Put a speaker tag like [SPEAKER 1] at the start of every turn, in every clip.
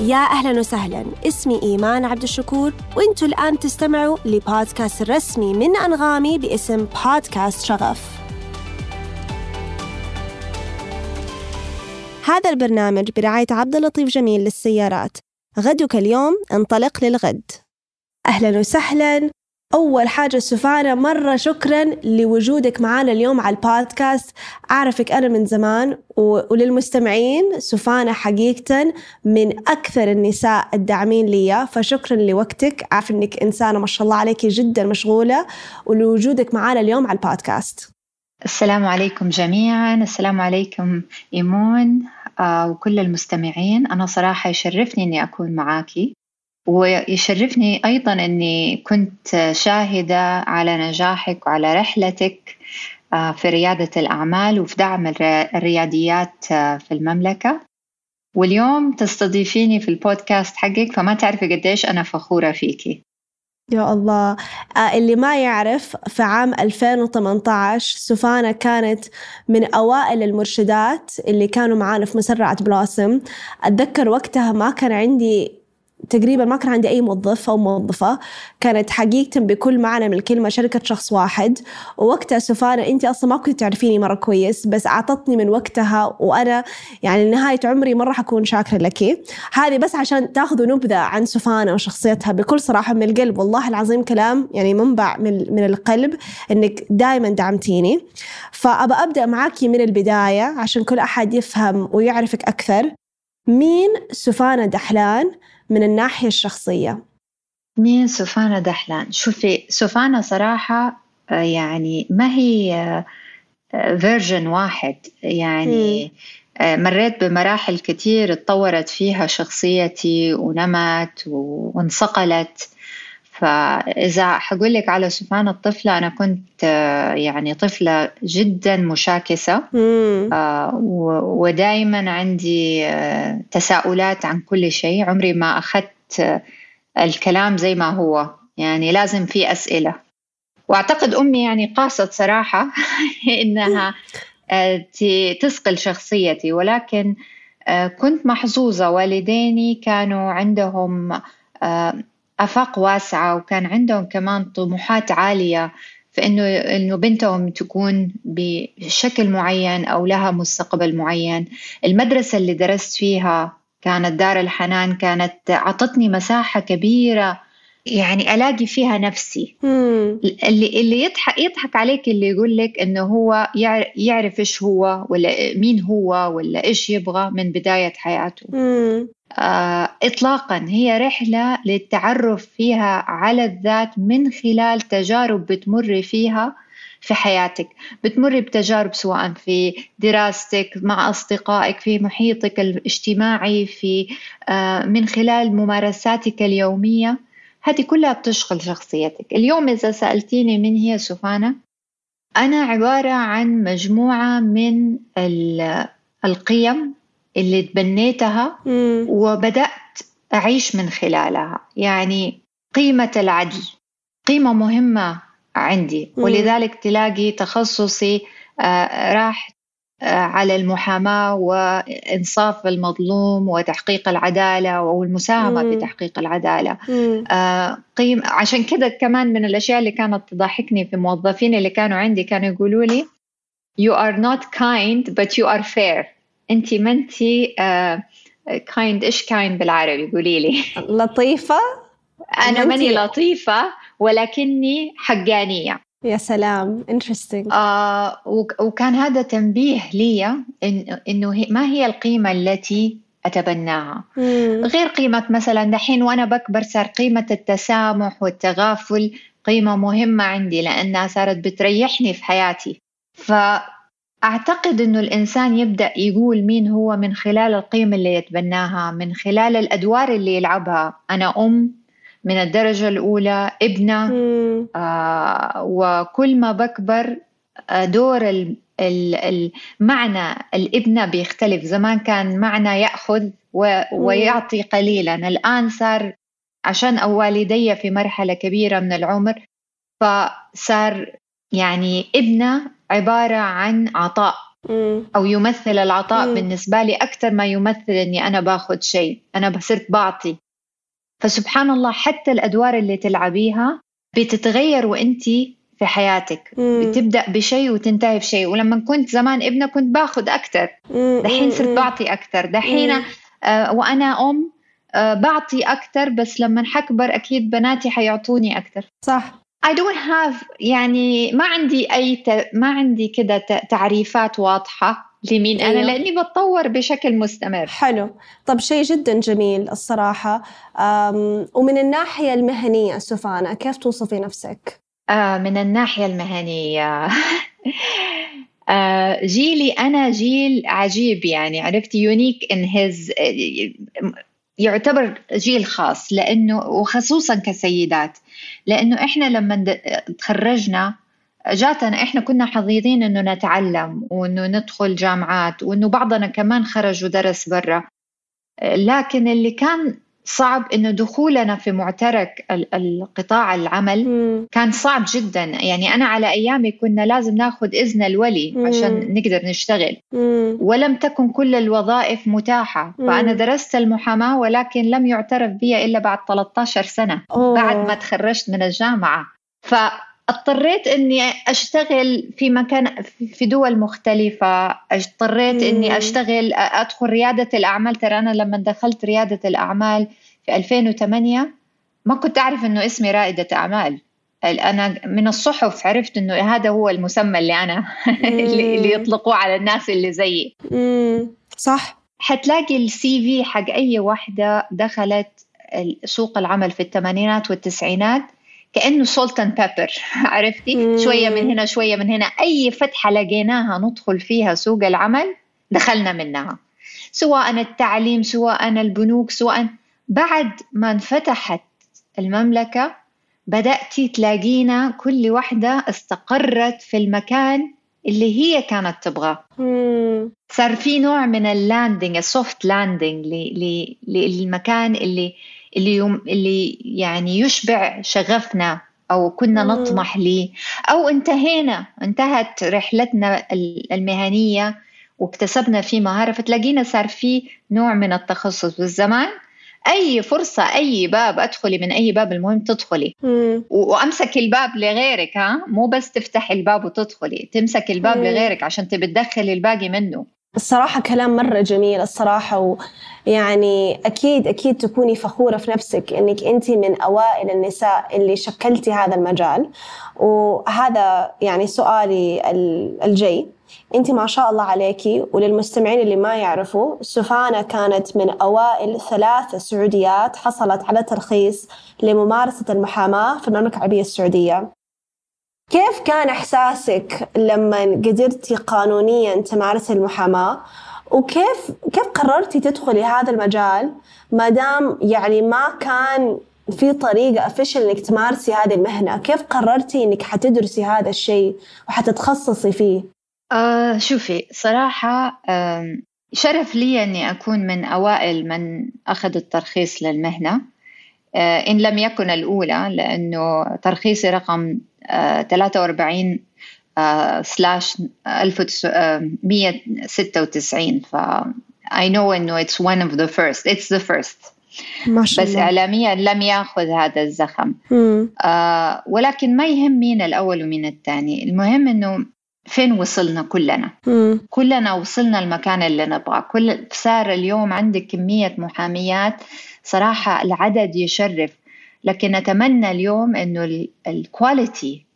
[SPEAKER 1] يا أهلا وسهلا. اسمي إيمان عبد الشكور وإنتوا الآن تستمعوا لبودكاست الرسمي من أنغامي باسم بودكاست شغف. هذا البرنامج برعاية عبد اللطيف جميل للسيارات. غدك اليوم انطلق للغد. أهلا وسهلا. أول حاجة سفانة مرة شكرا لوجودك معنا اليوم على البودكاست. أعرفك أنا من زمان وللمستمعين سفانة حقيقة من أكثر النساء الداعمين لي فشكرا لوقتك. عارف أنك إنسانة ما شاء الله عليك جدا مشغولة ولوجودك معنا اليوم على البودكاست.
[SPEAKER 2] السلام عليكم جميعا. السلام عليكم إيمون آه، وكل المستمعين. أنا صراحة يشرفني أني أكون معاكي. ويشرفني أيضا أني كنت شاهدة على نجاحك وعلى رحلتك آه، في ريادة الأعمال وفي دعم الرياديات آه، في المملكة. واليوم تستضيفيني في البودكاست حقك فما تعرفي قديش أنا فخورة فيكي.
[SPEAKER 1] يا الله. آه، اللي ما يعرف في عام 2018 سفانة كانت من أوائل المرشدات اللي كانوا معانا في مسرعة بلاسم. أتذكر وقتها ما كان عندي تقريبا ما كان عندي أي موظف أو موظفة كانت حقيقة بكل معنى من الكلمة شركة شخص واحد. ووقتها سفانة أنت أصلا ما كنت تعرفيني مرة كويس بس أعطتني من وقتها وأنا يعني لنهاية عمري مرة حكون شاكرة لك. هذه بس عشان تاخذوا نبذة عن سفانة وشخصيتها بكل صراحة من القلب. والله العظيم كلام يعني منبع من, من القلب أنك دائما دعمتيني. فأبى أبدأ معاكي من البداية عشان كل أحد يفهم ويعرفك أكثر. مين سفانة دحلان؟ من الناحية الشخصية.
[SPEAKER 2] مين سوفانا دحلان. شوفي سوفانا صراحة آه، يعني ما هي فيرجن آه، واحد. يعني آه، مريت بمراحل كتير اتطورت فيها شخصيتي ونمت وانصقلت. فإذا حقول لك على سبحان الطفلة أنا كنت يعني طفلة جدا مشاكسة ودائما عندي تساؤلات عن كل شيء. عمري ما أخذت الكلام زي ما هو. يعني لازم في أسئلة. وأعتقد أمي يعني قاصد صراحة إنها تسقل شخصيتي. ولكن كنت محظوظة. والديني كانوا عندهم آفاق واسعة وكان عندهم كمان طموحات عالية في إنه إنه بنتهم تكون بشكل معين أو لها مستقبل معين. المدرسة اللي درست فيها كانت دار الحنان كانت أعطتني مساحة كبيرة يعني ألاقي فيها نفسي. اللي اللي يضحك يضحك عليك اللي يقول لك إنه هو يعرف إيش هو ولا مين هو ولا إيش يبغى من بداية حياته. اطلاقا هي رحلة للتعرف فيها على الذات من خلال تجارب بتمر فيها في حياتك. بتمر بتجارب سواء في دراستك مع أصدقائك في محيطك الاجتماعي في آه من خلال ممارساتك اليومية. هذه كلها بتشغل شخصيتك. اليوم إذا سألتيني من هي سفانة أنا عبارة عن مجموعة من القيم اللي تبنيتها وبدأت أعيش من خلالها. يعني قيمة العدل قيمة مهمة عندي. ولذلك تلاقي تخصصي آه، راح على المحاماة وإنصاف المظلوم وتحقيق العدالة والمساهمة في تحقيق العدالة. آه قيم عشان كده كمان من الأشياء اللي كانت تضحكني في موظفين اللي كانوا عندي كانوا يقولوا لي you are not kind but you are fair. أنت ما أنت uh, kind إيش kind بالعربي؟ قولي لي.
[SPEAKER 1] لطيفة.
[SPEAKER 2] أنا ماني لطيفة ولكني حقانية.
[SPEAKER 1] يا سلام interesting.
[SPEAKER 2] آه وكان هذا تنبيه لي إن إنه ما هي القيمة التي أتبناها؟ مم. غير قيمة مثلا دحين وأنا بكبر صار قيمة التسامح والتغافل قيمة مهمة عندي لأنها صارت بتريحني في حياتي. فأعتقد إنه الإنسان يبدأ يقول مين هو من خلال القيمة اللي يتبناها من خلال الأدوار اللي يلعبها. أنا أم من الدرجة الأولى ابنة آه وكل ما بكبر آه، دور المعنى الابنة بيختلف. زمان كان معنى يأخذ ويعطي قليلا. الآن صار عشان والدي في مرحلة كبيرة من العمر فصار يعني ابنة عبارة عن عطاء. أو يمثل العطاء بالنسبة لي أكثر ما يمثل أني أنا باخذ شيء. أنا صرت بعطي. فسبحان الله حتى الأدوار اللي تلعبيها بتتغير وأنت في حياتك. مم. بتبدأ بشيء وتنتهي بشيء. ولما كنت زمان ابنة كنت باخذ أكثر دحين صرت بعطي أكثر دحين آه وأنا أم آه بعطي أكثر بس لما حكبر أكيد بناتي حيعطوني أكثر
[SPEAKER 1] صح.
[SPEAKER 2] I don't have يعني ما عندي أي ت... ما عندي كده تعريفات واضحة لمين أنا أيوه. لأني بتطور بشكل مستمر.
[SPEAKER 1] حلو. طب شيء جدا جميل الصراحة. ومن الناحية المهنية سفانة كيف توصفي نفسك؟
[SPEAKER 2] آه من الناحية المهنية. آه جيلي أنا جيل عجيب يعني عرفت؟ يونيك إن هيز يعتبر جيل خاص لأنه وخصوصا كسيدات. لأنه إحنا لما تخرجنا جاتنا إحنا كنا حظيظين إنه نتعلم وإنه ندخل جامعات وإنه بعضنا كمان خرج ودرس برا. لكن اللي كان صعب إنه دخولنا في معترك القطاع العمل مم. كان صعب جدا يعني أنا على أيامي كنا لازم ناخذ إذن الولي مم. عشان نقدر نشتغل مم. ولم تكن كل الوظائف متاحة مم. فأنا درست المحاماة ولكن لم يعترف بي إلا بعد 13 سنة أوه. بعد ما تخرجت من الجامعة ف اضطريت إني أشتغل في مكان في دول مختلفة. اضطريت إني أشتغل أدخل ريادة الأعمال. ترى أنا لما دخلت ريادة الأعمال في 2008 ما كنت أعرف إنه اسمي رائدة أعمال. أنا من الصحف عرفت إنه هذا هو المسمى اللي أنا اللي يطلقوه على الناس اللي زيي.
[SPEAKER 1] صح.
[SPEAKER 2] حتلاقي السي في حق أي وحده دخلت سوق العمل في الثمانينات والتسعينات. كأنه salt and pepper عرفتي؟ مم. شوية من هنا شوية من هنا. أي فتحة لقيناها ندخل فيها سوق العمل دخلنا منها. سواء التعليم سواء البنوك سواء بعد ما انفتحت المملكة بدأتي تلاقينا كل واحدة استقرت في المكان اللي هي كانت تبغاه. صار في نوع من ال landing ال soft landing للمكان اللي اللي يوم اللي يعني يشبع شغفنا أو كنا مم. نطمح ليه أو انتهينا انتهت رحلتنا المهنية واكتسبنا فيه مهارة فتلاقينا صار في نوع من التخصص والزمان أي فرصة أي باب أدخلي من أي باب المهم تدخلي مم. وأمسك الباب لغيرك ها مو بس تفتح الباب وتدخلي تمسك الباب مم. لغيرك عشان تبي تدخلي الباقي منه
[SPEAKER 1] الصراحة كلام مرة جميل الصراحة ويعني أكيد أكيد تكوني فخورة في نفسك إنك أنت من أوائل النساء اللي شكلتي هذا المجال. وهذا يعني سؤالي الجاي. أنت ما شاء الله عليكي وللمستمعين اللي ما يعرفوا سفانة كانت من أوائل ثلاث سعوديات حصلت على ترخيص لممارسة المحاماة في المملكة العربية السعودية. كيف كان إحساسك لما قدرتي قانونيا تمارسي المحاماة؟ وكيف كيف قررتي تدخلي هذا المجال ما دام يعني ما كان في طريقة افيشل إنك تمارسي هذه المهنة، كيف قررتي إنك حتدرسي هذا الشيء وحتتخصصي فيه؟
[SPEAKER 2] آه شوفي صراحة آه شرف لي إني أكون من أوائل من اخذ الترخيص للمهنة. آه إن لم يكن الأولى لأنه ترخيصي رقم 43 سلاش 1196 ف I know انه it's one of the first. It's the first. ما شاء بس الله. اعلاميا لم يأخذ هذا الزخم. آه ولكن ما يهم مين الأول ومين الثاني. المهم إنه فين وصلنا كلنا؟ مم. كلنا وصلنا المكان اللي نبغاه. كل صار اليوم عندك كمية محاميات صراحة العدد يشرف لكن نتمنى اليوم إنه ال quality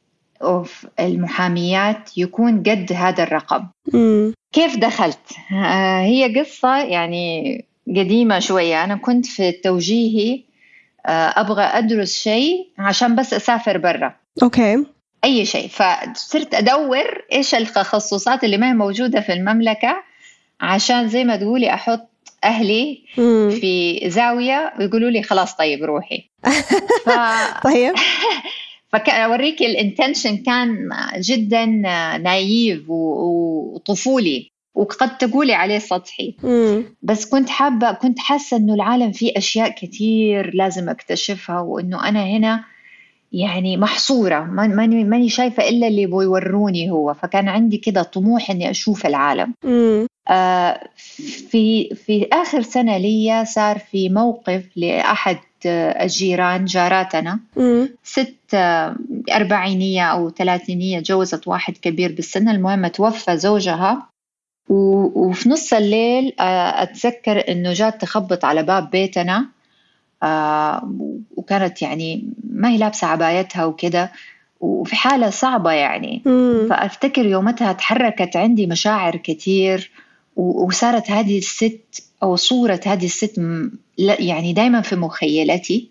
[SPEAKER 2] of المحاميات يكون قد هذا الرقم. مم. كيف دخلت؟ آه هي قصة يعني قديمة شوية. أنا كنت في توجيهي آه أبغى أدرس شيء عشان بس أسافر برا.
[SPEAKER 1] okay.
[SPEAKER 2] أي شيء. فصرت أدور إيش التخصصات اللي ما هي موجودة في المملكة عشان زي ما تقولي أحط أهلي مم. في زاوية ويقولوا لي خلاص طيب روحي.
[SPEAKER 1] ف... طيب.
[SPEAKER 2] فاوريك ال intention كان جدا naive وطفولي وقد تقولي عليه سطحي. مم. بس كنت حابه كنت حاسة إنه العالم فيه أشياء كثير لازم أكتشفها وإنه أنا هنا يعني محصورة. ماني ماني شايفة إلا اللي بيوروني هو. فكان عندي كده طموح إني أشوف العالم. في في آخر سنة لي صار في موقف لأحد الجيران جاراتنا. ست أربعينية أو ثلاثينية جوزت واحد كبير بالسن. المهم توفى زوجها. وفي نص الليل آه، أتذكر إنه جات تخبط على باب بيتنا. آه، وكانت يعني ما هي لابسة عبايتها وكده. وفي حالة صعبة يعني. فأفتكر يومتها تحركت عندي مشاعر كتير. وصارت هذه الست أو صورة هذه الست يعني دايما في مخيلتي.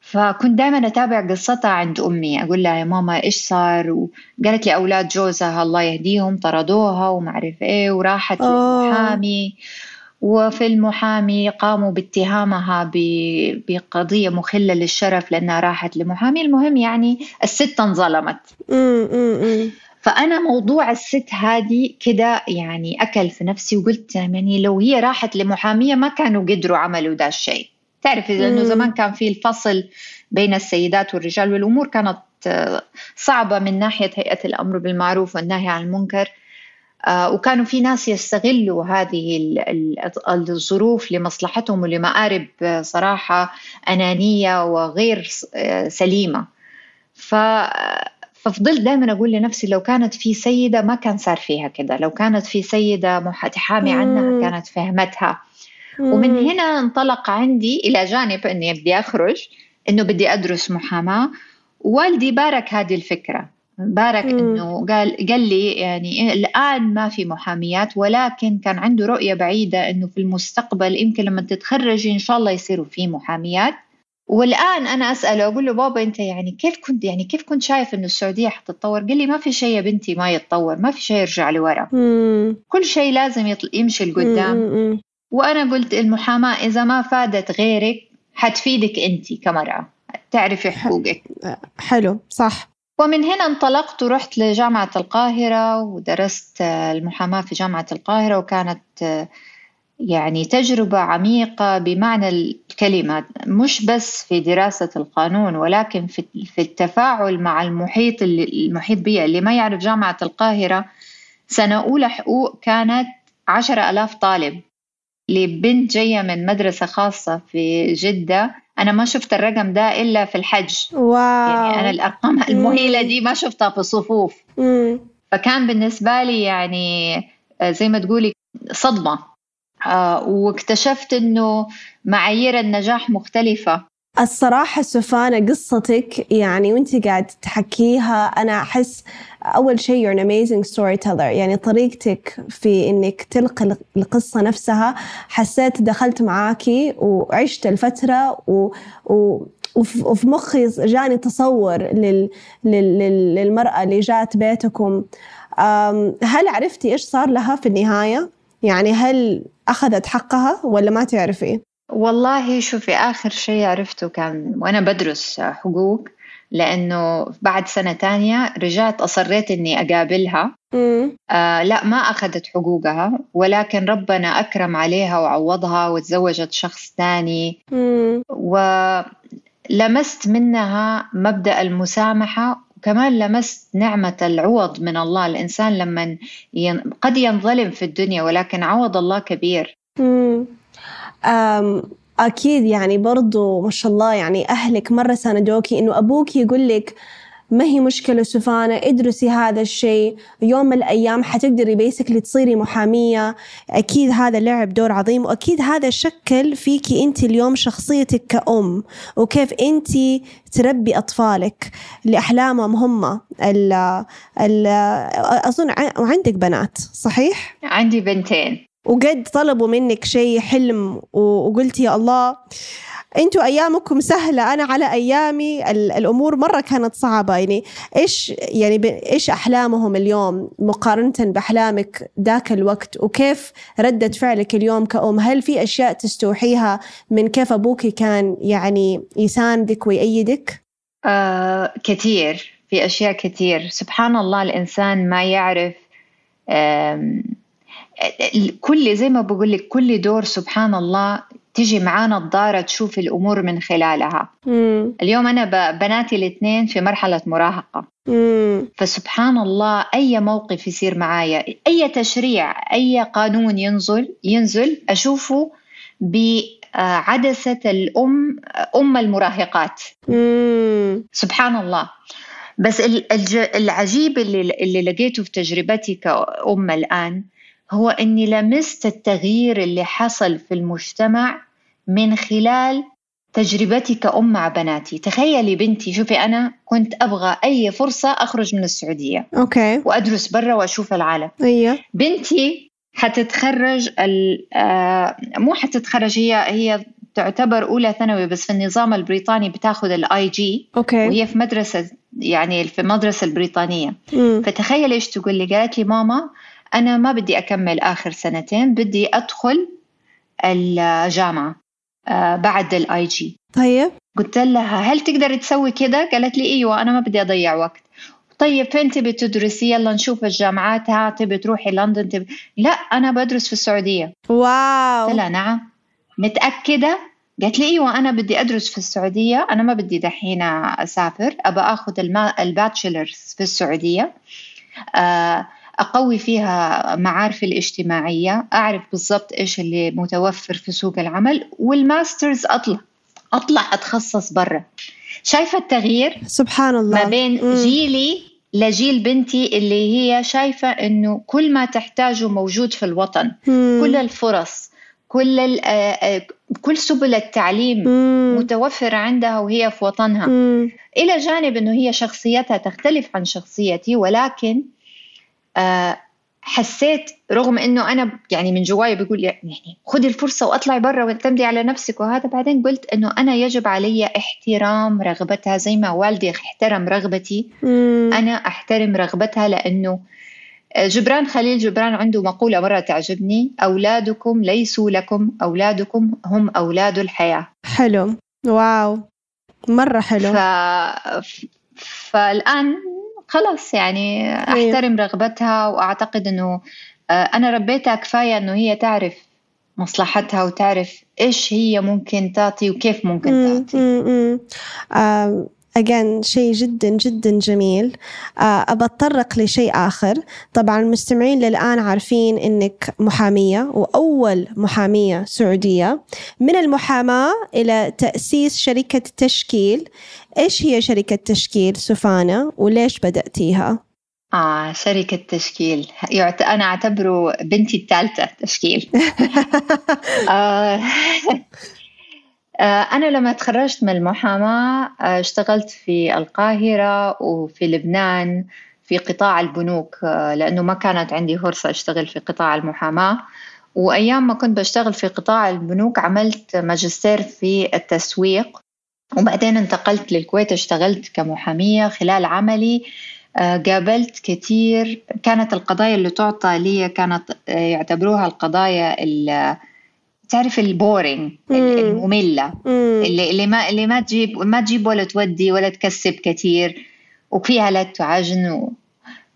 [SPEAKER 2] فكنت دائما أتابع قصتها عند أمي أقول لها يا ماما إيش صار؟ وقالت لي أولاد جوزها الله يهديهم طردوها وما أعرف إيه وراحت للمحامي. وفي المحامي قاموا باتهامها بقضية مخلة للشرف لأنها راحت لمحامي المهم يعني الست انظلمت. فأنا موضوع الست هذه كده يعني أكل في نفسي وقلت يعني لو هي راحت لمحامية ما كانوا قدروا عملوا ذا الشيء. تعرفي لأنه زمان كان في الفصل بين السيدات والرجال والأمور كانت آه، صعبة من ناحية هيئة الأمر بالمعروف والنهي عن المنكر. آه، وكانوا في ناس يستغلوا هذه الظروف لمصلحتهم ولمآرب آه، صراحة أنانية وغير سليمة. ف ففضلت دائما أقول لنفسي لو كانت في سيدة ما كان صار فيها كذا لو كانت في سيدة تحامي عنها كانت فهمتها. ومن هنا انطلق عندي إلى جانب إني بدي أخرج إنه بدي أدرس محاماة. والدي بارك هذه الفكرة. بارك إنه قال قال لي يعني الآن ما في محاميات ولكن كان عنده رؤية بعيدة إنه في المستقبل يمكن لما تتخرجي إن شاء الله يصيروا في محاميات. والآن أنا أسأله أقول له بابا أنت يعني كيف كنت يعني كيف كنت شايف إنه السعودية حتتطور؟ قال لي ما في شيء يا بنتي ما يتطور، ما في شيء يرجع لورا. كل شيء لازم يمشي لقدام. وأنا قلت المحاماة إذا ما فادت غيرك حتفيدك أنت كمرأة، تعرفي حقوقك.
[SPEAKER 1] حلو صح.
[SPEAKER 2] ومن هنا انطلقت ورحت لجامعة القاهرة ودرست المحاماة في جامعة القاهرة وكانت يعني تجربة عميقة بمعنى الكلمة مش بس في دراسة القانون ولكن في في التفاعل مع المحيط اللي المحيط بي اللي ما يعرف جامعة القاهرة. سنة أولى حقوق كانت عشرة ألاف طالب. لبنت جاية من مدرسة خاصة في جدة. أنا ما شفت الرقم ده إلا في الحج.
[SPEAKER 1] واو.
[SPEAKER 2] يعني أنا الأرقام المهيلة دي ما شفتها في صفوف فكان بالنسبة لي يعني آه، زي ما تقولي صدمة. واكتشفت إنه معايير النجاح مختلفة.
[SPEAKER 1] الصراحة سفانة قصتك يعني وأنت قاعد تحكيها أنا أحس أول شيء you're an amazing storyteller. يعني طريقتك في إنك تلقي القصة نفسها حسيت دخلت معاكي وعشت الفترة و, و وفي مخي جاني تصور لل... لل... للمرأة اللي جات بيتكم. هل عرفتي إيش صار لها في النهاية؟ يعني هل أخذت حقها ولا ما تعرفي؟
[SPEAKER 2] والله شوفي آخر شيء عرفته كان وأنا بدرس حقوق لأنه بعد سنة تانية رجعت أصريت إني أقابلها. آه لا ما أخذت حقوقها ولكن ربنا أكرم عليها وعوضها وتزوجت شخص ثاني ولمست منها مبدأ المسامحة وكمان لمست نعمة العوض من الله. الإنسان لما ين... قد ينظلم في الدنيا ولكن عوض الله كبير.
[SPEAKER 1] أكيد يعني برضو ما شاء الله يعني أهلك مرة ساندوكي إنه أبوك يقول لك ما هي مشكلة سفانة ادرسي هذا الشيء. يوم من الأيام حتقدري بيسكلي تصيري محامية. أكيد هذا لعب دور عظيم وأكيد هذا شكل فيكي أنت اليوم شخصيتك كأم. وكيف أنت تربي أطفالك لأحلامهم هم. ال ال أظن وعندك بنات صحيح؟
[SPEAKER 2] عندي بنتين.
[SPEAKER 1] وقد طلبوا منك شيء حلم وقلتي يا الله أنتوا ايامكم سهلة. أنا على ايامي الأمور مرة كانت صعبة. يعني إيش يعني إيش احلامهم اليوم مقارنة بأحلامك ذاك الوقت؟ وكيف ردة فعلك اليوم كأم؟ هل في أشياء تستوحيها من كيف أبوك كان يعني يساندك ويأيدك؟
[SPEAKER 2] آه كثير في أشياء كثير سبحان الله الإنسان ما يعرف كل زي ما بقول لك كل دور سبحان الله تيجي معاه نظارة تشوف الأمور من خلالها
[SPEAKER 1] مم.
[SPEAKER 2] اليوم أنا بناتي الاثنين في مرحلة مراهقة
[SPEAKER 1] مم.
[SPEAKER 2] فسبحان الله أي موقف يصير معايا أي تشريع أي قانون ينزل ينزل أشوفه بعدسة الأم أم المراهقات
[SPEAKER 1] مم.
[SPEAKER 2] سبحان الله بس العجيب اللي, اللي لقيته في تجربتي كأم الآن هو أني لمست التغيير اللي حصل في المجتمع من خلال تجربتي كأم مع بناتي. تخيلي بنتي شوفي أنا كنت أبغى أي فرصة أخرج من السعودية.
[SPEAKER 1] أوكي.
[SPEAKER 2] وأدرس برا وأشوف العالم.
[SPEAKER 1] أيوة.
[SPEAKER 2] بنتي حتتخرج آه، مو حتتخرج هي هي تعتبر أولى ثانوي بس في النظام البريطاني بتاخذ ال IG
[SPEAKER 1] okay.
[SPEAKER 2] وهي في مدرسة يعني في المدرسة البريطانية.
[SPEAKER 1] مم.
[SPEAKER 2] فتخيل إيش تقول لي قالت لي ماما أنا ما بدي أكمل آخر سنتين بدي أدخل الجامعة آه، بعد ال IG
[SPEAKER 1] طيب.
[SPEAKER 2] قلت لها هل تقدر تسوي كذا؟ قالت لي إيوه أنا ما بدي أضيع وقت. طيب فين تبي تدرسي؟ يلا نشوف الجامعات ها تبي تروحي لندن تبي. لا أنا بدرس في السعودية.
[SPEAKER 1] wow.
[SPEAKER 2] قلت لها نعم. متأكدة؟ قالت لي إيوه أنا بدي أدرس في السعودية أنا ما بدي دحين أسافر أبغى آخذ ال bachelor's في السعودية آه أقوي فيها معارفي الاجتماعية أعرف بالضبط إيش اللي متوفر في سوق العمل وال master's أطلع أطلع أتخصص برا شايفة التغيير
[SPEAKER 1] سبحان الله
[SPEAKER 2] ما بين
[SPEAKER 1] مم.
[SPEAKER 2] جيلي لجيل بنتي اللي هي شايفة إنه كل ما تحتاجه موجود في الوطن
[SPEAKER 1] مم.
[SPEAKER 2] كل الفرص كل كل سبل التعليم
[SPEAKER 1] مم.
[SPEAKER 2] متوفرة عندها وهي في وطنها
[SPEAKER 1] مم.
[SPEAKER 2] إلى جانب إنه هي شخصيتها تختلف عن شخصيتي ولكن آه، حسيت رغم إنه أنا يعني من جواي بقول يعني خذي الفرصة وأطلعي برا واعتمدي على نفسك وهذا. بعدين قلت إنه أنا يجب علي احترام رغبتها زي ما والدي احترم رغبتي.
[SPEAKER 1] مم.
[SPEAKER 2] أنا أحترم رغبتها لأنه آه، جبران خليل جبران عنده مقولة مرة تعجبني. أولادكم ليسوا لكم أولادكم هم أولاد الحياة.
[SPEAKER 1] حلو. واو. مرة حلو.
[SPEAKER 2] ف... فالآن خلاص يعني
[SPEAKER 1] أيوه.
[SPEAKER 2] أحترم رغبتها وأعتقد إنه آه، أنا ربيتها كفاية إنه هي تعرف مصلحتها وتعرف إيش هي ممكن تعطي وكيف ممكن تعطي
[SPEAKER 1] أجان شيء جدا جدا جميل. آه، أتطرق لشيء آخر. طبعا المستمعين للآن عارفين أنك محامية وأول محامية سعودية. من المحاماة إلى تأسيس شركة تشكيل. إيش هي شركة تشكيل سفانة وليش بدأتيها؟
[SPEAKER 2] آه شركة تشكيل. يعت... أنا أعتبره بنتي الثالثة تشكيل. آه آه، أنا لما تخرجت من المحاماة آه، اشتغلت في القاهرة وفي لبنان في قطاع البنوك آه، لأنه ما كانت عندي فرصة أشتغل في قطاع المحاماة. وأيام ما كنت بشتغل في قطاع البنوك عملت ماجستير في التسويق. وبعدين انتقلت للكويت اشتغلت كمحامية خلال عملي. قابلت كثير كانت القضايا اللي تعطى لي كانت يعتبروها القضايا تعرف البورينج المملة. اللي اللي ما اللي ما تجيب ما تجيب ولا تودي ولا تكسب كثير وفيها لا تعجن و...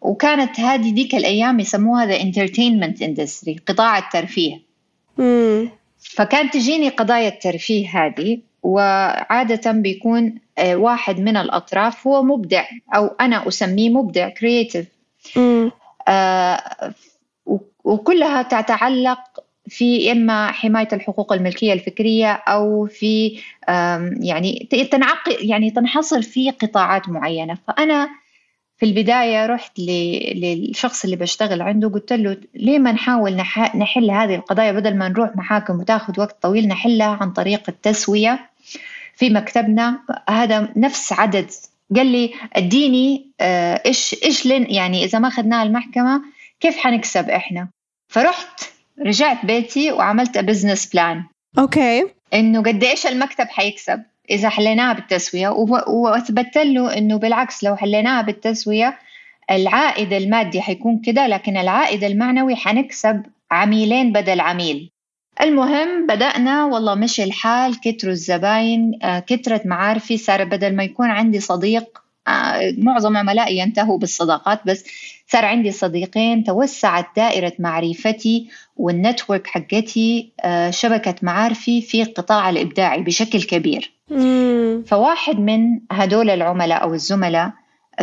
[SPEAKER 2] وكانت هذه ديك الأيام يسموها the entertainment industry قطاع الترفيه.
[SPEAKER 1] مم.
[SPEAKER 2] فكانت تجيني قضايا الترفيه هذه وعادة بيكون آه، واحد من الأطراف هو مبدع أو أنا أسميه مبدع creative آه وكلها تتعلق في إما حماية الحقوق الملكية الفكرية أو في يعني تنعق يعني تنحصر في قطاعات معينة. فأنا في البداية رحت للشخص اللي بشتغل عنده قلت له ليه ما نحاول نحل هذه القضايا بدل ما نروح محاكم وتاخذ وقت طويل نحلها عن طريق التسوية في مكتبنا. هذا نفس عدد. قال لي أديني آه، إيش إيش يعني إذا ما أخذناها المحكمة كيف حنكسب إحنا؟ فرحت رجعت بيتي وعملت business plan
[SPEAKER 1] أوكي
[SPEAKER 2] إنه قد إيش المكتب حيكسب. إذا حليناها بالتسوية وأثبت له إنه بالعكس لو حليناها بالتسوية العائد المادي حيكون كده لكن العائد المعنوي حنكسب عميلين بدل عميل. المهم بدأنا والله مشي الحال كتروا الزباين آه، كترت معارفي صار بدل ما يكون عندي صديق معظم عملائي ينتهوا بالصداقات بس صار عندي صديقين توسعت دائرة معرفتي والنتورك حقتي آه، شبكة معارفي في القطاع الإبداعي بشكل كبير. فواحد من هدول العملاء أو الزملاء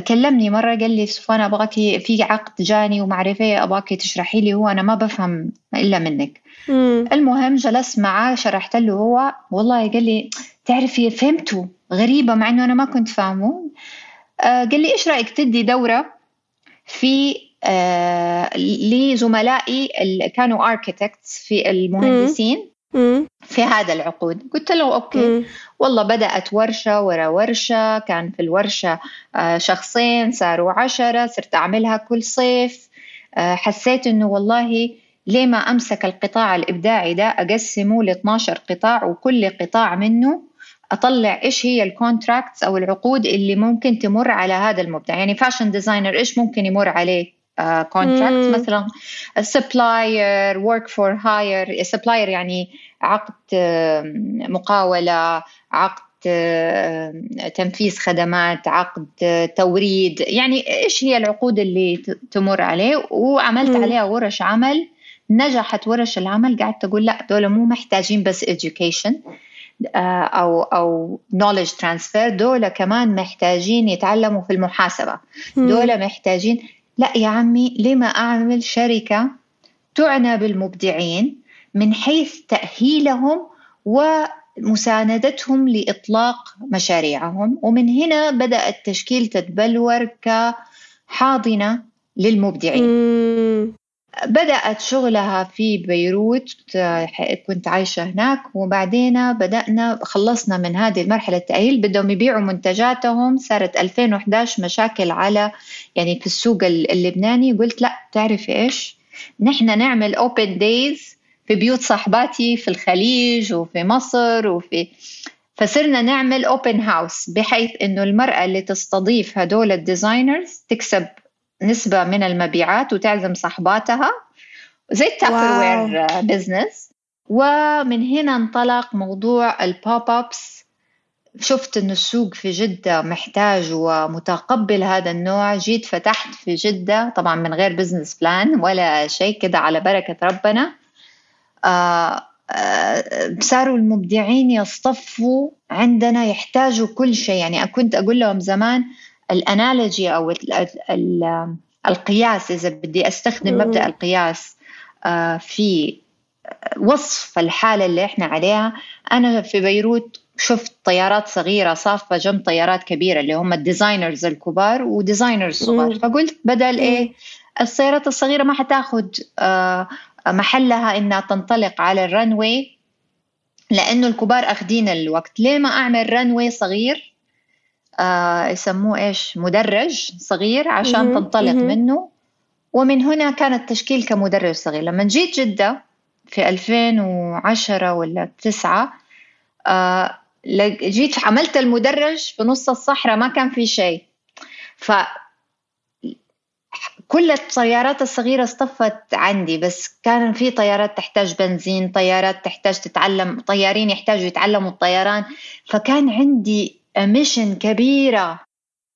[SPEAKER 2] كلمني مرة قال لي سفان أبغاك في عقد جاني ومعرفة أبغاك تشرحي لي هو أنا ما بفهم إلا منك. مم. المهم جلست معاه شرحت له هو والله قال لي تعرفي فهمته غريبة مع إنه أنا ما كنت فاهمه. آه قال لي إيش رأيك تدي دورة في آه لزملائي اللي كانوا architects في المهندسين في هذا العقود. قلت له okay. والله بدأت ورشة ورا ورشة كان في الورشة آه، شخصين صاروا عشرة صرت أعملها كل صيف. آه، حسيت إنه والله ليه ما أمسك القطاع الإبداعي ده أقسمه ل 12 قطاع وكل قطاع منه أطلع إيش هي ال contracts أو العقود اللي ممكن تمر على هذا المبدع يعني fashion designer إيش ممكن يمر عليه؟ contract uh, مثلا. supplier work for hire supplier يعني عقد مقاولة عقد تنفيذ خدمات عقد توريد. يعني إيش هي العقود اللي تمر عليه؟ وعملت عليها ورش عمل. نجحت ورش العمل. قعدت أقول لا دول مو محتاجين بس education. آه، أو أو knowledge transfer دول كمان محتاجين يتعلموا في المحاسبة. دول محتاجين لا يا عمي ليه ما أعمل شركة تعنى بالمبدعين من حيث تأهيلهم ومساندتهم لإطلاق مشاريعهم. ومن هنا بدات تشكيل تتبلور كحاضنة للمبدعين. بدأت شغلها في بيروت كنت عايشة هناك وبعدين بدأنا خلصنا من هذه المرحلة التأهيل بدهم يبيعوا منتجاتهم صارت 2011 مشاكل على يعني في السوق اللبناني. قلت لا تعرفي إيش؟ نحن نعمل open days في بيوت صاحباتي في الخليج وفي مصر وفي فصرنا نعمل open house بحيث إنه المرأة اللي تستضيف هدول ال designers تكسب نسبة من المبيعات وتعزم صحباتها زي ال Tupperware business ومن هنا انطلق موضوع ال pop ups شفت إنه السوق في جدة محتاج ومتقبل هذا النوع. جيت فتحت في جدة طبعا من غير business plan ولا شيء كده على بركة ربنا. آه آه صاروا المبدعين يصطفوا عندنا يحتاجوا كل شيء. يعني كنت أقول لهم زمان ال analogy أو القياس إذا بدي أستخدم مبدأ القياس آه، في وصف الحالة اللي إحنا عليها. أنا في بيروت شفت طيارات صغيرة صافة جنب طيارات كبيرة اللي هم ال designers الكبار و designers صغار. فقلت بدل إيه الطيارات الصغيرة ما حتاخذ آه، محلها إنها تنطلق على ال runway لأنه الكبار أخذين الوقت. ليه ما أعمل runway صغير؟ آه يسموه إيش مدرج صغير عشان. تنطلق. منه ومن هنا كان التشكيل كمدرج صغير لما جيت جدة في 2010 ولا 9 آه جيت عملت المدرج في نص الصحراء ما كان في شيء ف كل الطيارات الصغيرة اصطفت عندي بس كان في طيارات تحتاج بنزين طيارات تحتاج تتعلم طيارين يحتاجوا يتعلموا الطيران فكان عندي ميشن كبيرة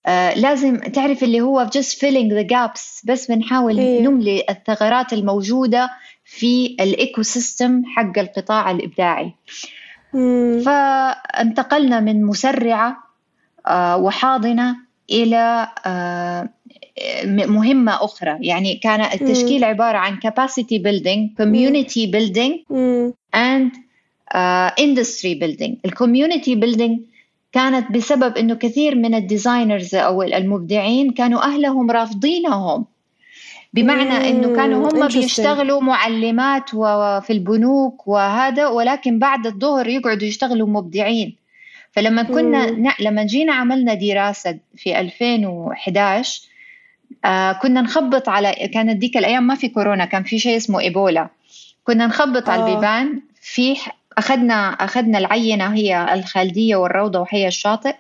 [SPEAKER 2] آه لازم تعرف اللي هو just filling the gaps بس بنحاول إيه. نملي الثغرات الموجودة في ال ecosystem حق القطاع الإبداعي مم. فانتقلنا من مسرعة آه وحاضنة إلى آه مهمة أخرى يعني كان التشكيل مم. عبارة عن capacity building community مم. building and uh, industry building ال community building كانت بسبب إنه كثير من الديزاينرز أو المبدعين كانوا أهلهم رافضينهم. بمعنى إنه كانوا هم بيشتغلوا معلمات وفي البنوك وهذا ولكن بعد الظهر يقعدوا يشتغلوا مبدعين. فلما كنا ن... لما جينا عملنا دراسة في 2011 آه كنا نخبط على كانت ديك الأيام ما في كورونا كان في شيء اسمه إيبولا. كنا نخبط آه. على البيبان في أخذنا أخذنا العينة هي الخالدية والروضة وحي الشاطئ.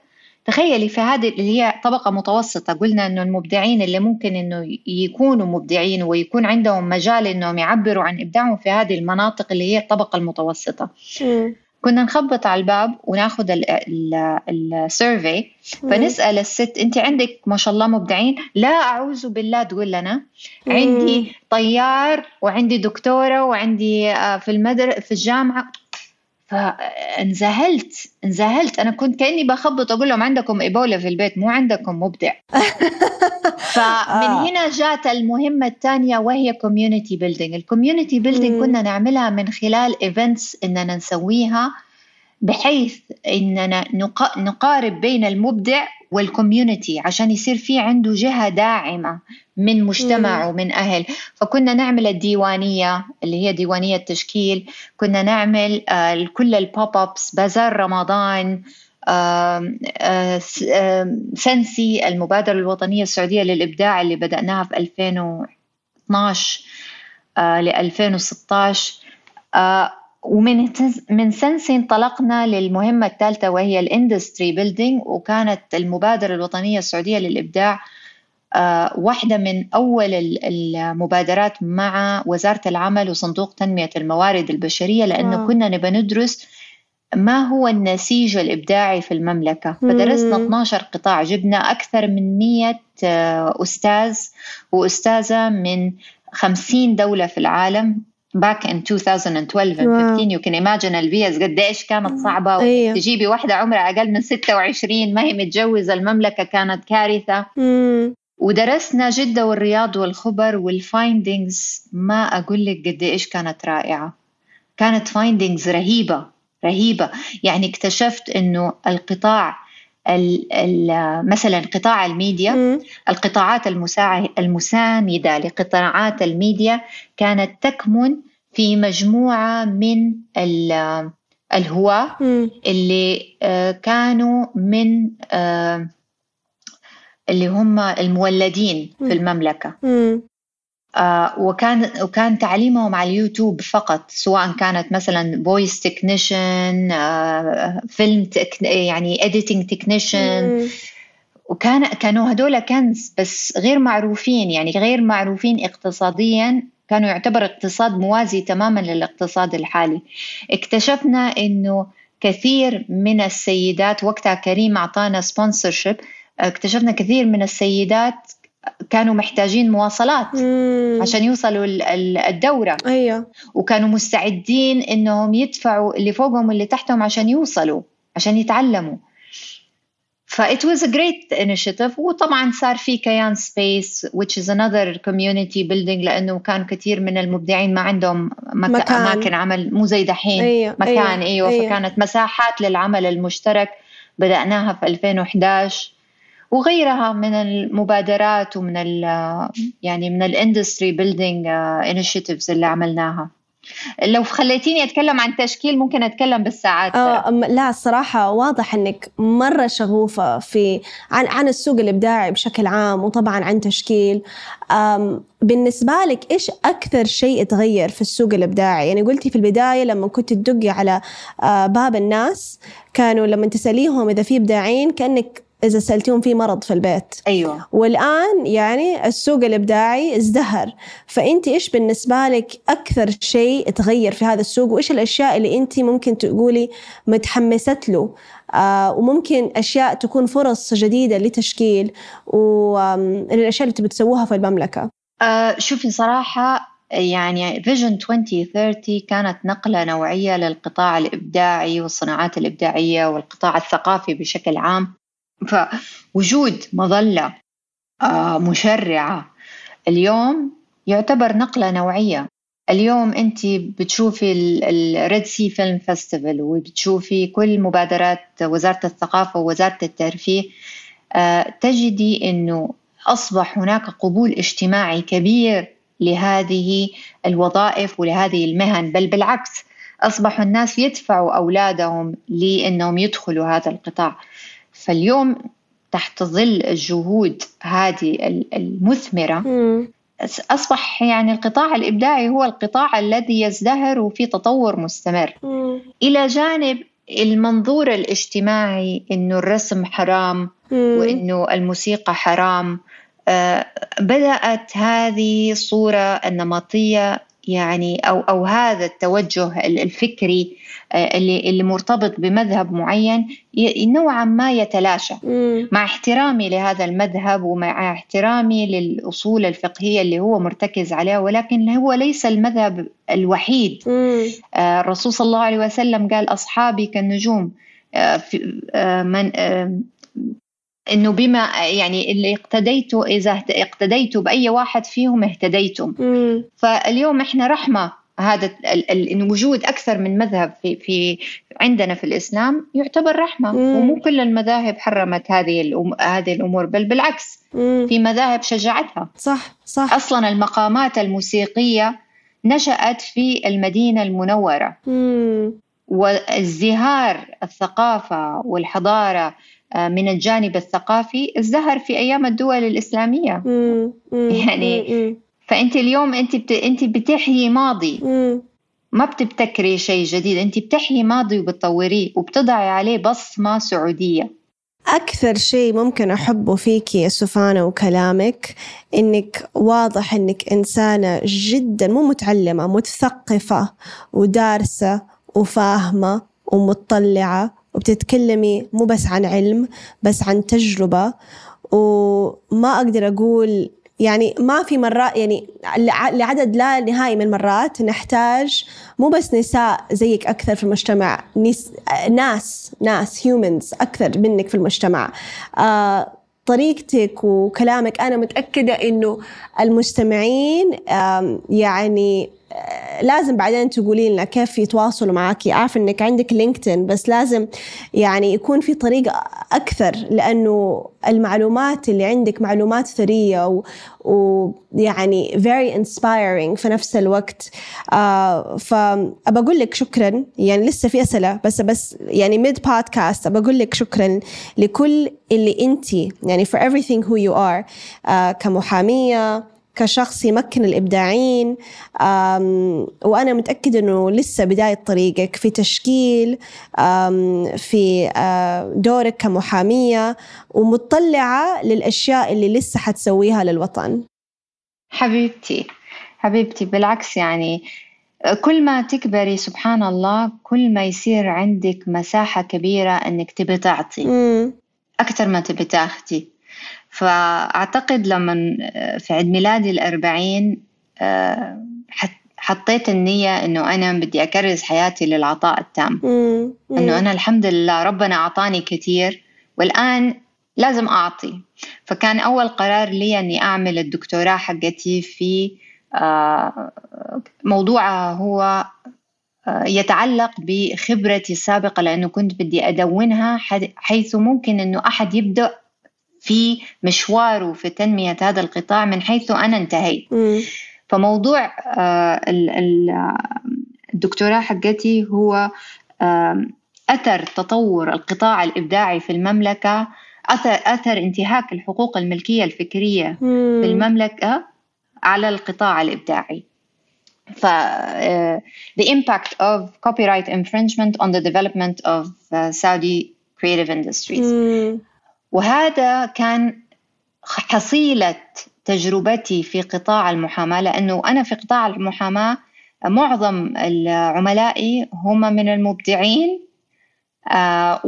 [SPEAKER 2] تخيلي في هذه اللي هي طبقة متوسطة قلنا إنه المبدعين اللي ممكن إنه يكونوا مبدعين ويكون عندهم مجال إنهم يعبروا عن إبداعهم في هذه المناطق اللي هي الطبقة المتوسطة. كنا نخبط على الباب وناخذ السيرفي فنسأل الست أنت عندك ما شاء الله مبدعين؟ لا أعوذ بالله. تقول لنا عندي طيار وعندي دكتورة وعندي آه، في المدر في الجامعة. فانذهلت انذهلت. أنا كنت كأني بخبط أقول لهم عندكم إيبولا في البيت مو عندكم مبدع. فمن آه. هنا جات المهمة الثانية وهي community building ال community building كنا نعملها من خلال events إننا نسويها. بحيث إننا نقارب بين المبدع وال community عشان يصير في عنده جهة داعمة من مجتمع ومن أهل. فكنا نعمل الديوانية اللي هي ديوانية تشكيل كنا نعمل آه، كل ال pop ups بازار رمضان سنسي المبادرة الوطنية السعودية للإبداع اللي بدأناها في 2012 ل 2016 ومن من سنسي انطلقنا للمهمة الثالثة وهي ال industry building وكانت المبادرة الوطنية السعودية للإبداع آه، واحدة من أول المبادرات مع وزارة العمل وصندوق تنمية الموارد البشرية لأنه كنا نبغى ندرس ما هو النسيج الإبداعي في المملكة. فدرسنا 12 قطاع جبنا أكثر من 100 آه، أستاذ وأستاذة من 50 دولة في العالم. Back in 2012 and 15 you can imagine الفيز قديش كانت صعبة. أيوه. تجيبي واحدة عمرها أقل من 26 ما هي متجوزة المملكة كانت كارثة. مم. ودرسنا جدة والرياض والخبر وال findings ما أقول لك قد إيش كانت رائعة. كانت findings رهيبة رهيبة. يعني اكتشفت إنه القطاع ال ال مثلا قطاع الميديا م. القطاعات المساندة لقطاعات الميديا كانت تكمن في مجموعة من الهواة اللي آه، كانوا من آه، اللي هم المولدين في المملكة. وكان وكان تعليمهم على اليوتيوب فقط سواء كانت مثلا voice technician آه فيلم يعني editing technician وكان كانوا هدول كنز بس غير معروفين يعني غير معروفين اقتصاديا كانوا يعتبر اقتصاد موازي تماما للاقتصاد الحالي. اكتشفنا إنه كثير من السيدات وقتها كريم أعطانا sponsorship اكتشفنا كثير من السيدات كانوا محتاجين مواصلات مم. عشان يوصلوا الدورة
[SPEAKER 1] أيوة.
[SPEAKER 2] وكانوا مستعدين إنهم يدفعوا اللي فوقهم واللي تحتهم عشان يوصلوا عشان يتعلموا ف it was a great initiative وطبعا صار في كيان سبيس which is another community building لأنه كان كثير من المبدعين ما عندهم مك... مكان. أماكن عمل مو زي دحين
[SPEAKER 1] أيوة.
[SPEAKER 2] مكان أيوة. أيوة. فكانت مساحات للعمل المشترك بدأناها في 2011 وغيرها من المبادرات ومن ال يعني من ال industry building initiatives اللي عملناها. لو خليتيني أتكلم عن تشكيل ممكن أتكلم بالساعات.
[SPEAKER 1] آه لا الصراحة واضح إنك مرة شغوفة في عن عن السوق الإبداعي بشكل عام وطبعا عن تشكيل. بالنسبة لك إيش أكثر شيء تغير في السوق الإبداعي؟ يعني قلتي في البداية لما كنت تدقي على آه باب الناس كانوا لما تسأليهم إذا في إبداعين كأنك إذا سألتيهم في مرض في البيت.
[SPEAKER 2] أيوة.
[SPEAKER 1] والآن يعني السوق الإبداعي ازدهر. فأنت إيش بالنسبة لك أكثر شيء تغير في هذا السوق؟ وإيش الأشياء اللي أنت ممكن تقولي متحمست له؟ آه وممكن أشياء تكون فرص جديدة لتشكيل والأشياء اللي تبي تسووها في المملكة.
[SPEAKER 2] آه شوفي صراحة يعني فيجن 2030 كانت نقلة نوعية للقطاع الإبداعي والصناعات الإبداعية والقطاع الثقافي بشكل عام. فوجود مظلة آه، مشرعة. اليوم يعتبر نقلة نوعية. اليوم انت بتشوفي ال Red Sea Film Festival وبتشوفي كل مبادرات وزارة الثقافة ووزارة الترفيه آه، تجدي إنه أصبح هناك قبول اجتماعي كبير لهذه الوظائف ولهذه المهن بل بالعكس اصبحوا الناس يدفعوا أولادهم لأنهم يدخلوا هذا القطاع. فاليوم تحت ظل الجهود هذه المثمرة أصبح يعني القطاع الإبداعي هو القطاع الذي يزدهر وفي تطور مستمر. إلى جانب المنظور الاجتماعي إنه الرسم حرام وإنه الموسيقى حرام آه، بدأت هذه الصورة النمطية يعني أو أو هذا التوجه الفكري آه، اللي اللي مرتبط بمذهب معين نوعا ما يتلاشى. مع احترامي لهذا المذهب ومع احترامي للأصول الفقهية اللي هو مرتكز عليها ولكن هو ليس المذهب الوحيد. آه، الرسول صلى الله عليه وسلم قال أصحابي كالنجوم آه، من إنه بما يعني اللي اقتديتوا إذا اقتديتوا بأي واحد فيهم اهتديتم مم. فاليوم إحنا رحمة هذا وجود أكثر من مذهب في في عندنا في الإسلام يعتبر رحمة مم. ومو كل المذاهب حرمت هذه هذه الأمور بل بالعكس مم. في مذاهب شجعتها
[SPEAKER 1] صح صح
[SPEAKER 2] أصلا المقامات الموسيقية نشأت في المدينة المنورة مم. وازدهار الثقافة والحضارة من الجانب الثقافي ازدهر في أيام الدول الإسلامية. يعني. فأنت اليوم أنت بت... أنت بتحيي ماضي. ما بتبتكري شيء جديد أنت بتحيي ماضي وبتطوريه وبتضعي عليه بصمة سعودية
[SPEAKER 1] أكثر شيء ممكن أحبه فيك يا سفانة وكلامك إنك واضح إنك إنسانة جدا مو متعلمة متثقفة ودارسة وفاهمة ومطلعة وبتتكلمي مو بس عن علم بس عن تجربة. وما أقدر أقول يعني ما في مرات يعني لعدد لا نهائي من المرات نحتاج مو بس نساء زيك أكثر في المجتمع ناس ناس humans أكثر منك في المجتمع. آه طريقتك وكلامك أنا متأكدة إنه المستمعين يعني لازم بعدين تقولي لنا كيف يتواصلوا معك عارف إنك عندك لينكدين بس لازم يعني يكون في طريقة أكثر لأنه المعلومات اللي عندك معلومات ثرية ويعني very inspiring في نفس الوقت. آه أقول لك شكرا. يعني لسه في أسئلة بس بس يعني ميد بودكاست أبى أقول لك شكرا لكل اللي أنت يعني for everything you are آه كمحامية كشخص يمكن الإبداعين وأنا متأكدة أنه لسه بداية طريقك في تشكيل في دورك كمحامية ومطلعة للأشياء اللي لسه حتسويها للوطن.
[SPEAKER 2] حبيبتي حبيبتي بالعكس يعني كل ما تكبري سبحان الله كل ما يصير عندك مساحة كبيرة أنك تبي تعطي. أكثر ما تبي تاخدي. فأعتقد لما في عيد ميلادي الأربعين آه، حطيت النية إنه أنا بدي أكرس حياتي للعطاء التام. إنه أنا الحمد لله ربنا أعطاني كثير والآن لازم أعطي. فكان أول قرار لي أني أعمل الدكتوراه حقتي في آه، موضوعها هو آه، يتعلق بخبرتي السابقة لأنه كنت بدي أدونها حيث ممكن أنه أحد يبدأ في مشواره في تنمية هذا القطاع من حيث أنا انتهيت فموضوع آه، الدكتوراه حقتي هو أثر تطور القطاع الإبداعي في المملكة أثر, أثر انتهاك الحقوق الملكية الفكرية في المملكة على القطاع الإبداعي ف uh, the impact of copyright infringement on the development of uh, Saudi creative industries. Mm. وهذا كان حصيلة تجربتي في قطاع المحاماة لأنه أنا في قطاع المحاماة معظم عملائي هم من المبدعين آه،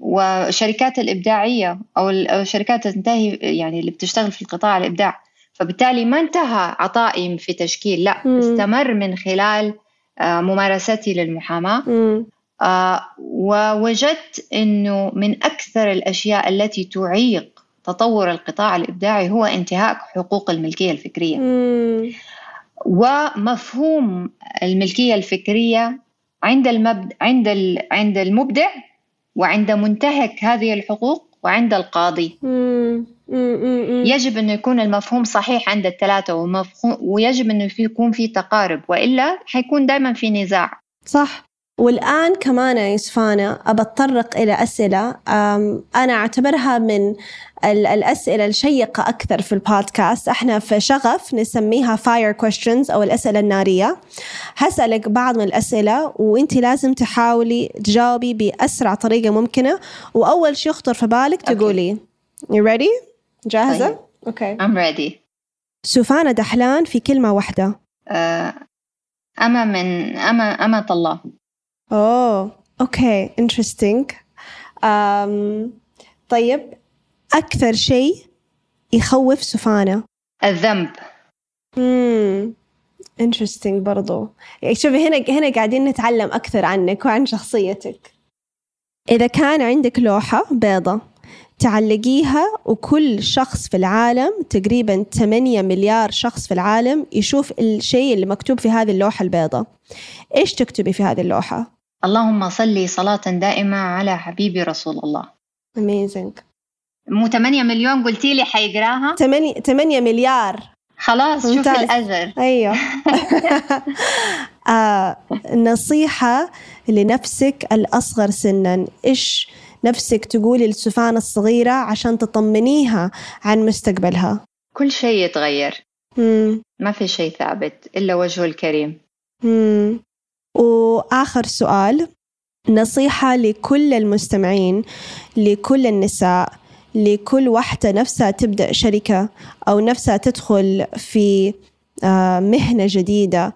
[SPEAKER 2] وشركات الإبداعية أو الشركات تنتهي يعني اللي بتشتغل في القطاع الإبداع. فبالتالي ما انتهى عطائي في تشكيل لا استمر من خلال آه، ممارستي للمحاماة. ووجدت إنه من أكثر الأشياء التي تعيق تطور القطاع الإبداعي هو انتهاك حقوق الملكية الفكرية مم. ومفهوم الملكية الفكرية عند المبد... عند ال... عند المبدع وعند منتهك هذه الحقوق وعند القاضي مم. مم. يجب انه يكون المفهوم صحيح عند الثلاثة ومفهوم ويجب انه يكون في تقارب وإلا حيكون دائما في نزاع
[SPEAKER 1] صح والآن كمان يا يوسفانا أبى أتطرق إلى أسئلة. أنا أعتبرها من الأسئلة الشيقة أكثر في البودكاست. إحنا في شغف نسميها fire questions أو الأسئلة النارية. هسألك بعض من الأسئلة وإنت لازم تحاولي تجاوبي بأسرع طريقة ممكنة. وأول شيء يخطر في بالك تقولي. You ready؟ جاهزة؟
[SPEAKER 2] Okay. Okay. I'm ready.
[SPEAKER 1] سفانة دحلان في كلمة واحدة.
[SPEAKER 2] آه، أما من أما أمة الله
[SPEAKER 1] Okay interesting. Um, طيب أكثر شيء يخوف سفانة
[SPEAKER 2] الذنب.
[SPEAKER 1] امم interesting برضو. يعني شوفي هنا هنا قاعدين نتعلم أكثر عنك وعن شخصيتك. إذا كان عندك لوحة بيضة تعلقيها وكل شخص في العالم تقريبا 8 مليار شخص في العالم يشوف الشيء اللي مكتوب في هذه اللوحة البيضة. إيش تكتبي في هذه اللوحة؟
[SPEAKER 2] اللهم صلي صلاة دائمة على حبيبي رسول الله.
[SPEAKER 1] Amazing.
[SPEAKER 2] مو 8 مليون قلتي لي حيقراها؟
[SPEAKER 1] 8 8 مليار.
[SPEAKER 2] خلاص شوفي
[SPEAKER 1] ممتاز.
[SPEAKER 2] الأجر.
[SPEAKER 1] أيوه. آه نصيحة لنفسك الأصغر سنا. إيش نفسك تقولي للسفانة الصغيرة عشان تطمنيها عن مستقبلها؟
[SPEAKER 2] كل شيء يتغير.
[SPEAKER 1] مم.
[SPEAKER 2] ما في شيء ثابت إلا وجهه الكريم.
[SPEAKER 1] مم. وآخر سؤال نصيحة لكل المستمعين لكل النساء لكل واحدة نفسها تبدأ شركة أو نفسها تدخل في آه، مهنة جديدة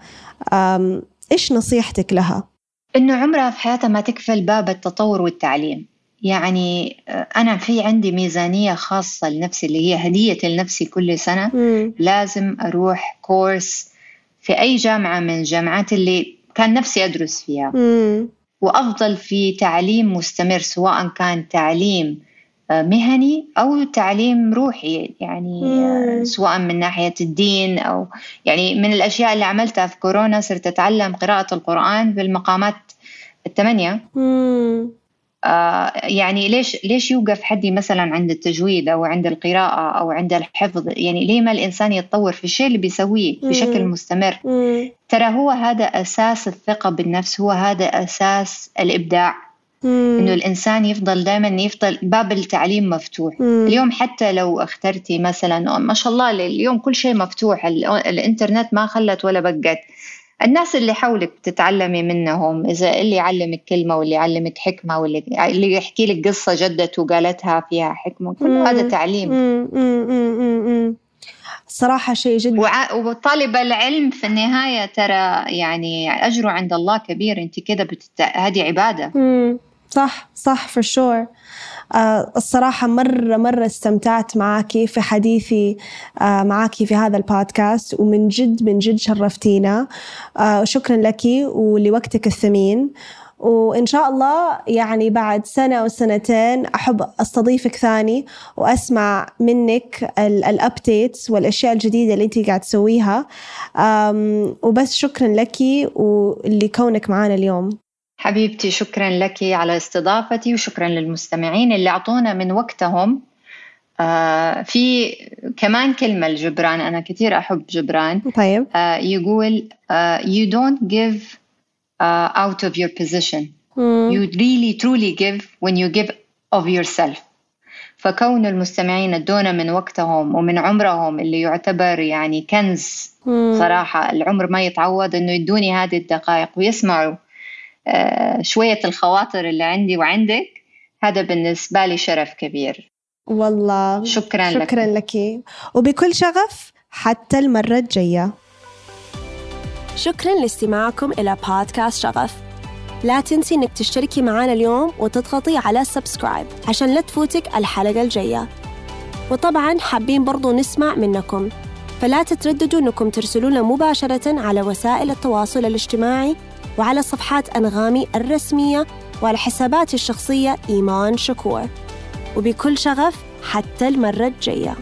[SPEAKER 1] إيش نصيحتك لها؟
[SPEAKER 2] إنه عمرها في حياتها ما تكفل باب التطور والتعليم يعني آه، أنا في عندي ميزانية خاصة لنفسي اللي هي هدية لنفسي كل سنة
[SPEAKER 1] مم.
[SPEAKER 2] لازم أروح كورس في أي جامعة من الجامعات اللي كان نفسي أدرس فيها
[SPEAKER 1] مم.
[SPEAKER 2] وأفضل في تعليم مستمر سواء كان تعليم آه، مهني أو تعليم روحي يعني آه،
[SPEAKER 1] مم.
[SPEAKER 2] سواء من ناحية الدين أو يعني من الأشياء اللي عملتها في كورونا صرت أتعلم قراءة القرآن بالمقامات الثمانية
[SPEAKER 1] مم.
[SPEAKER 2] آه، يعني ليش ليش يوقف حدي مثلا عند التجويد أو عند القراءة أو عند الحفظ يعني ليه ما الإنسان يتطور في الشيء اللي بيسويه. بشكل مستمر. ترى هو هذا أساس الثقة بالنفس هو هذا أساس الإبداع
[SPEAKER 1] إنه.
[SPEAKER 2] الإنسان يفضل دائما يفضل باب التعليم مفتوح
[SPEAKER 1] مم.
[SPEAKER 2] اليوم حتى لو اخترتي مثلا ما شاء الله اليوم كل شيء مفتوح ال- الإنترنت ما خلت ولا بقت الناس اللي حولك بتتعلمي منهم إذا اللي يعلمك كلمة واللي يعلمك حكمة واللي اللي يحكي لك قصة جدته قالتها فيها حكمة كل. هذا تعليم
[SPEAKER 1] مم. مم. مم. مم. صراحة شيء جدا
[SPEAKER 2] وع- وطالب العلم في النهاية ترى يعني أجره عند الله كبير أنت كده بتت... هذه عبادة.
[SPEAKER 1] صح صح for sure الصراحة مرة مرة استمتعت معاكي في حديثي آه معاكي في هذا البودكاست ومن جد من جد شرفتينا. آه شكرا لك ولوقتك الثمين. وإن شاء الله يعني بعد سنة أو سنتين أحب أستضيفك ثاني وأسمع منك الأبديتس والأشياء الجديدة اللي أنت قاعد تسويها. وبس شكرا لك ولكونك معنا اليوم.
[SPEAKER 2] حبيبتي شكرا لك على استضافتي وشكرا للمستمعين اللي أعطونا من وقتهم. آه في كمان كلمة لجبران أنا كثير أحب جبران.
[SPEAKER 1] طيب.
[SPEAKER 2] آه يقول آه you don't give uh, out of your position.
[SPEAKER 1] مم.
[SPEAKER 2] you really truly give when you give of yourself. فكون المستمعين أدونا من وقتهم ومن عمرهم اللي يعتبر يعني كنز
[SPEAKER 1] مم.
[SPEAKER 2] صراحة العمر ما يتعوض إنه يدوني هذه الدقائق ويسمعوا. شوية الخواطر اللي عندي وعندك هذا بالنسبة لي شرف كبير.
[SPEAKER 1] والله
[SPEAKER 2] شكرا لك.
[SPEAKER 1] شكرا لك. وبكل شغف حتى المرة الجاية. شكرا لاستماعكم إلى بودكاست شغف. لا تنسي إنك تشتركي معنا اليوم وتضغطي على سبسكرايب عشان لا تفوتك الحلقة الجاية. وطبعا حابين برضو نسمع منكم. فلا تترددوا إنكم ترسلونا مباشرة على وسائل التواصل الاجتماعي وعلى صفحات أنغامي الرسمية وعلى حساباتي الشخصية إيمان شكور. وبكل شغف حتى المرة الجاية.